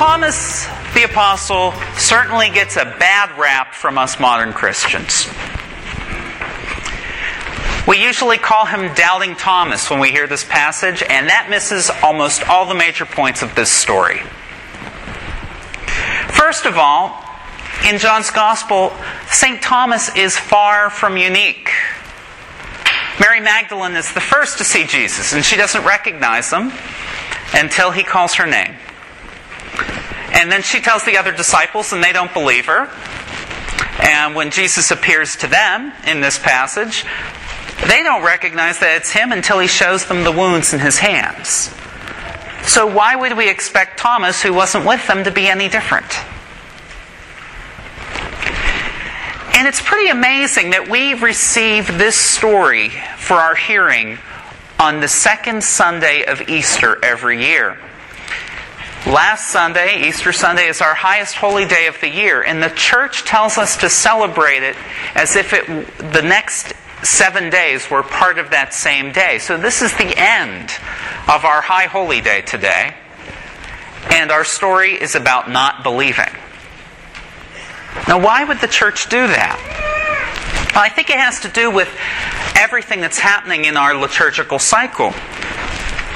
Thomas the Apostle certainly gets a bad rap from us modern Christians. We usually call him Doubting Thomas when we hear this passage, and that misses almost all the major points of this story. First of all, in John's Gospel, St. Thomas is far from unique. Mary Magdalene is the first to see Jesus, and she doesn't recognize him until he calls her name. And then she tells the other disciples, and they don't believe her. And when Jesus appears to them in this passage, they don't recognize that it's him until he shows them the wounds in his hands. So, why would we expect Thomas, who wasn't with them, to be any different? And it's pretty amazing that we receive this story for our hearing on the second Sunday of Easter every year. Last Sunday, Easter Sunday, is our highest holy day of the year, and the church tells us to celebrate it as if it, the next seven days were part of that same day. So this is the end of our high holy day today, and our story is about not believing. Now, why would the church do that? Well, I think it has to do with everything that's happening in our liturgical cycle.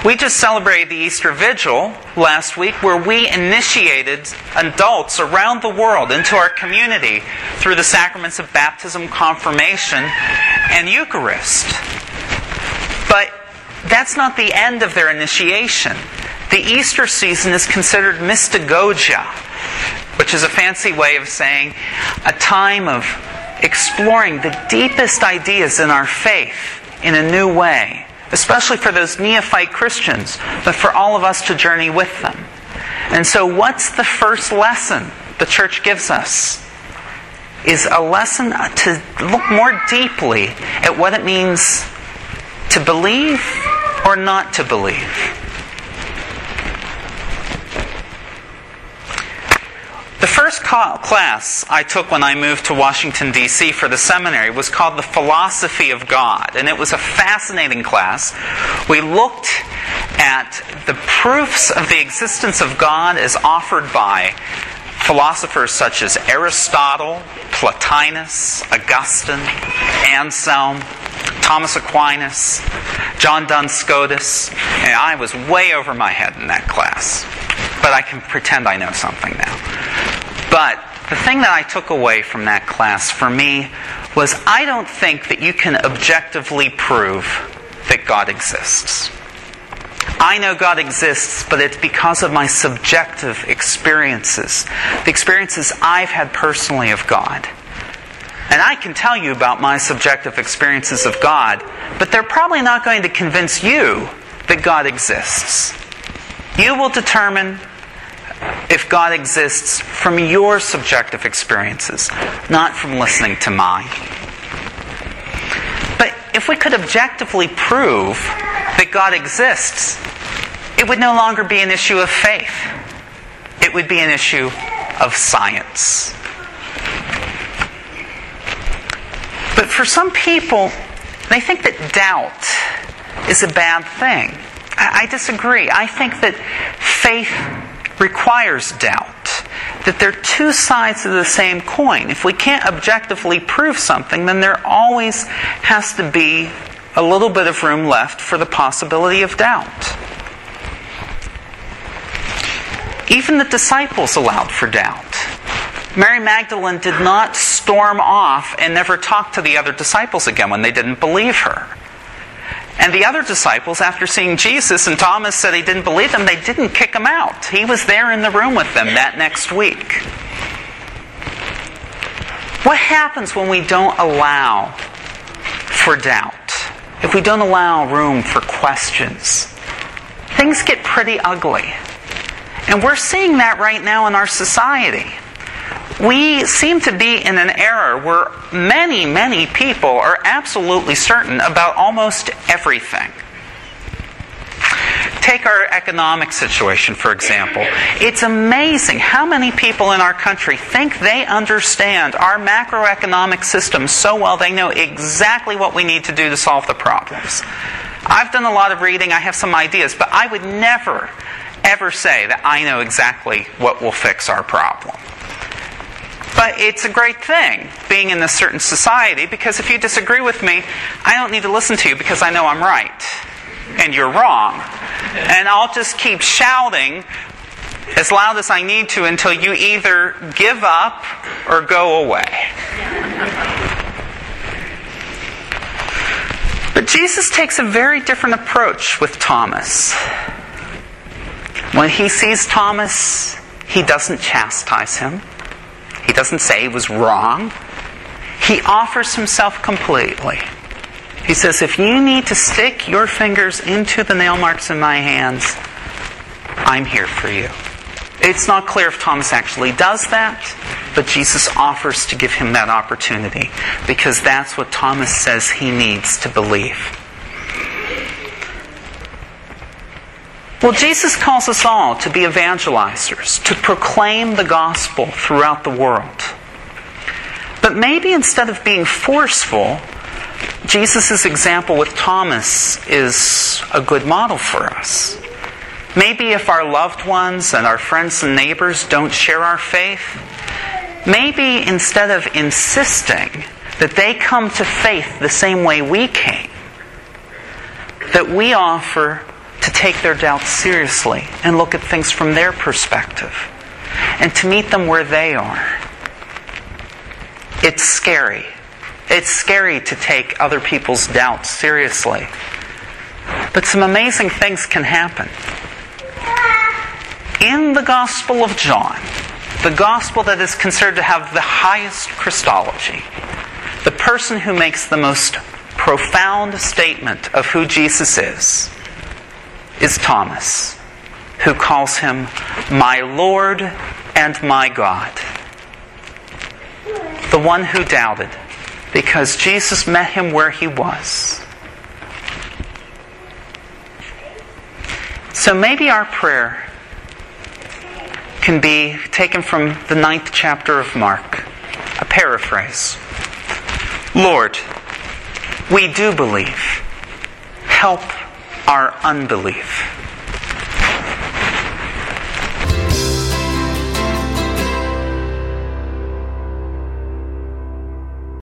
We just celebrated the Easter Vigil last week where we initiated adults around the world into our community through the sacraments of baptism, confirmation, and Eucharist. But that's not the end of their initiation. The Easter season is considered mystagogia, which is a fancy way of saying a time of exploring the deepest ideas in our faith in a new way especially for those neophyte Christians, but for all of us to journey with them. And so, what's the first lesson the church gives us? Is a lesson to look more deeply at what it means to believe or not to believe. The first class I took when I moved to Washington, D.C. for the seminary was called The Philosophy of God, and it was a fascinating class. We looked at the proofs of the existence of God as offered by philosophers such as Aristotle, Plotinus, Augustine, Anselm, Thomas Aquinas, John Duns Scotus, and I was way over my head in that class. But I can pretend I know something now. But the thing that I took away from that class for me was I don't think that you can objectively prove that God exists. I know God exists, but it's because of my subjective experiences, the experiences I've had personally of God. And I can tell you about my subjective experiences of God, but they're probably not going to convince you that God exists. You will determine if God exists from your subjective experiences, not from listening to mine. But if we could objectively prove that God exists, it would no longer be an issue of faith. It would be an issue of science. But for some people, they think that doubt is a bad thing. I disagree. I think that faith requires doubt. That they're two sides of the same coin. If we can't objectively prove something, then there always has to be a little bit of room left for the possibility of doubt. Even the disciples allowed for doubt. Mary Magdalene did not storm off and never talk to the other disciples again when they didn't believe her. And the other disciples, after seeing Jesus, and Thomas said he didn't believe them, they didn't kick him out. He was there in the room with them that next week. What happens when we don't allow for doubt? If we don't allow room for questions? Things get pretty ugly. And we're seeing that right now in our society we seem to be in an era where many, many people are absolutely certain about almost everything. Take our economic situation, for example. It's amazing how many people in our country think they understand our macroeconomic system so well they know exactly what we need to do to solve the problems. I've done a lot of reading, I have some ideas, but I would never ever say that I know exactly what will fix our problem. But it's a great thing being in this certain society because if you disagree with me, I don't need to listen to you because I know I'm right and you're wrong. And I'll just keep shouting as loud as I need to until you either give up or go away. But Jesus takes a very different approach with Thomas. When he sees Thomas, he doesn't chastise him. He doesn't say he was wrong. He offers himself completely. He says, If you need to stick your fingers into the nail marks in my hands, I'm here for you. It's not clear if Thomas actually does that, but Jesus offers to give him that opportunity because that's what Thomas says he needs to believe. Well, Jesus calls us all to be evangelizers, to proclaim the gospel throughout the world. But maybe instead of being forceful, Jesus' example with Thomas is a good model for us. Maybe if our loved ones and our friends and neighbors don't share our faith, maybe instead of insisting that they come to faith the same way we came, that we offer to take their doubts seriously and look at things from their perspective and to meet them where they are. It's scary. It's scary to take other people's doubts seriously. But some amazing things can happen. In the Gospel of John, the Gospel that is considered to have the highest Christology, the person who makes the most profound statement of who Jesus is, is Thomas, who calls him my Lord and my God. The one who doubted, because Jesus met him where he was. So maybe our prayer can be taken from the ninth chapter of Mark, a paraphrase. Lord, we do believe. Help our unbelief.